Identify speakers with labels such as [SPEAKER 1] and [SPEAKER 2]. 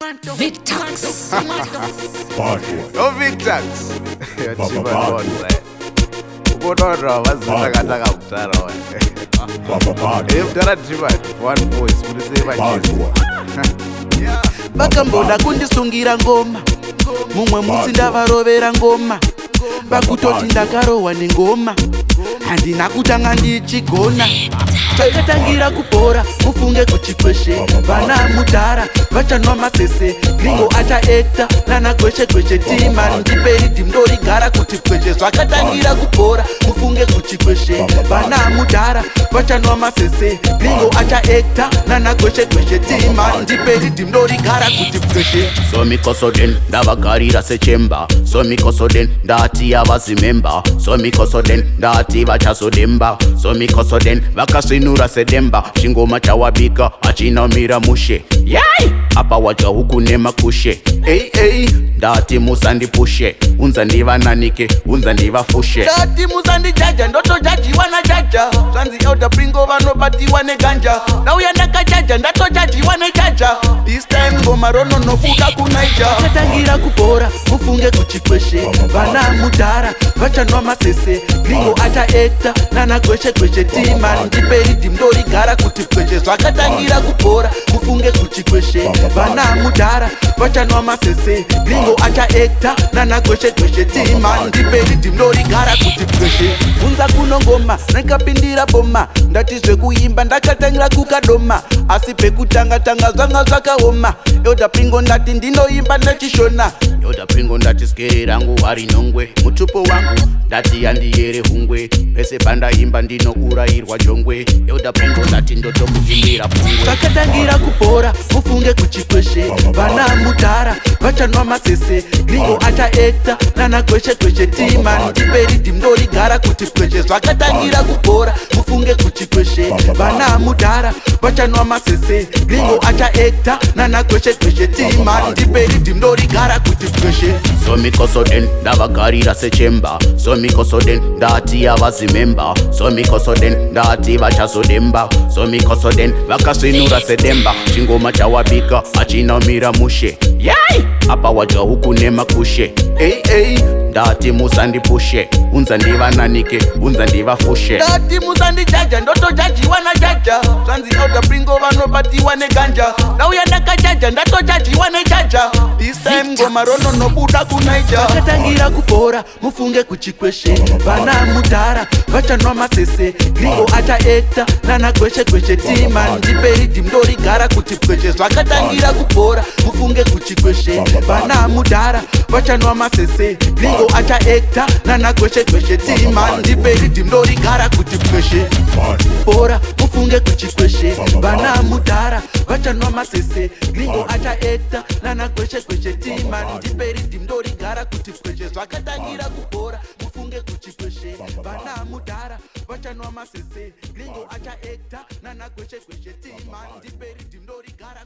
[SPEAKER 1] Eh. Eh, vakamboda
[SPEAKER 2] kundisungira ngoma mumwe musi ndavarovera
[SPEAKER 1] ngoma
[SPEAKER 2] vakutoti ndakarohwa nengoma handina kutanga ndichigona takatangira kupora kufunge kuchikweshe vana mutara vachanwa masese gringo achaeta nana gweshe gweshe timani ndiperi dimndorigara kuti gweshe zvakatangira kubhora kufunge kuchi gweshe vana mudhara vachanwa masese gringo achaeta nana gweshe gweshe timani ndiperi dimndorigara kuti gweshe
[SPEAKER 3] somikosoden ndavagarira sechemba somikosoden ndati yavazimemba somikosoden ndati vachazodemba somikosoden vakasvinura sedemba chingoma chawabika hachinamira mushe yai yeah! apa watya huku nemakushe ei ei ndati musandipushe unza ndivananike unza ndivafushe ndati
[SPEAKER 4] musandijaja ndotojajiwa najaja zvanzi elda pringo vanobatiwa neganja ndauya ndakajaja ndatojajiwa nejaja goma rononobuda kunaija
[SPEAKER 2] tatangira kupora mufunge kuchikweshe vana mudhara vachanwa masese ringo achaeta nana kweshe kweshe timani ndiperidhimdorigara kuti kweshe zvakatangira kupora mufunge kuchikweshe vana mudhara vachanwa masese ringo achaeta nana kweshe kweshe timani ndiperidhimdorigara kuti kweshe bvunza kunongoma nakapindira boma ndati zvekuimba ndakatangira kukadoma asi pekutanga tanga zvanga zvakaoma yoda pingo ndati ndinoimba nechishona yoda pingo ndati skeri rangu hwari nhongwe mutupo wangu ndati yandiyere hungwe pese pandaimba ndinourayirwa jongwe yoda pingo ndati ndotomuvimira pungwe vakatangira kupora mufunge kuchikweshe vana mutara vachanwa masese gringo achaeta nanakweshe kweshe tima ndiperi dimdorigara kuti kweshe zvakatangira kubora mufunge kuti kweshe vana mudhara vachanwa masese gringo achaeta nanakweshe kweshe tima ndiperi dimdorigara kuti kweshe
[SPEAKER 3] somikosoden ndavagarira sechemba somikosoden ndati yavazimemba somikosoden ndati vachazodemba somikosoden vakasvinura sedemba chingoma chawapika hachinamira mushe yai yeah! apa wadya huku nemakushe ei ei ndati musandipushe unza ndivananike unza ndivafushe
[SPEAKER 4] ndati musandijaja ndotojajiwa najaja zvanzi elda pringo vanobatiwa neganja ndauya ndakajaja ndatojajiwa nejaja isaimngoma rononobuda kunaija
[SPEAKER 2] akatangira kubhora mufunge kuchikweshe vana mudhara vachanwa masese gringo achaekta nanakweshekweshe timandiperidhimndorigara kuti kweshe zvakatangira kubhora mufunge kuchikweshe bana mudhara vachanwa masese ningo achaekta nanagweshegweshe tima ndiperi dimdorigara kuti kweshe bora mufunge kuchikweshe vana mudhara vachanwa masese ningo achaekta nanagweshegweshe tima ndiperi dimdorigara kuti kweshe zvakatangira kubora mufunge kuchikweshe vana mudhara vachanwa masese ningo achaekta nanagweshegweshe tima ndiperi dimdorigara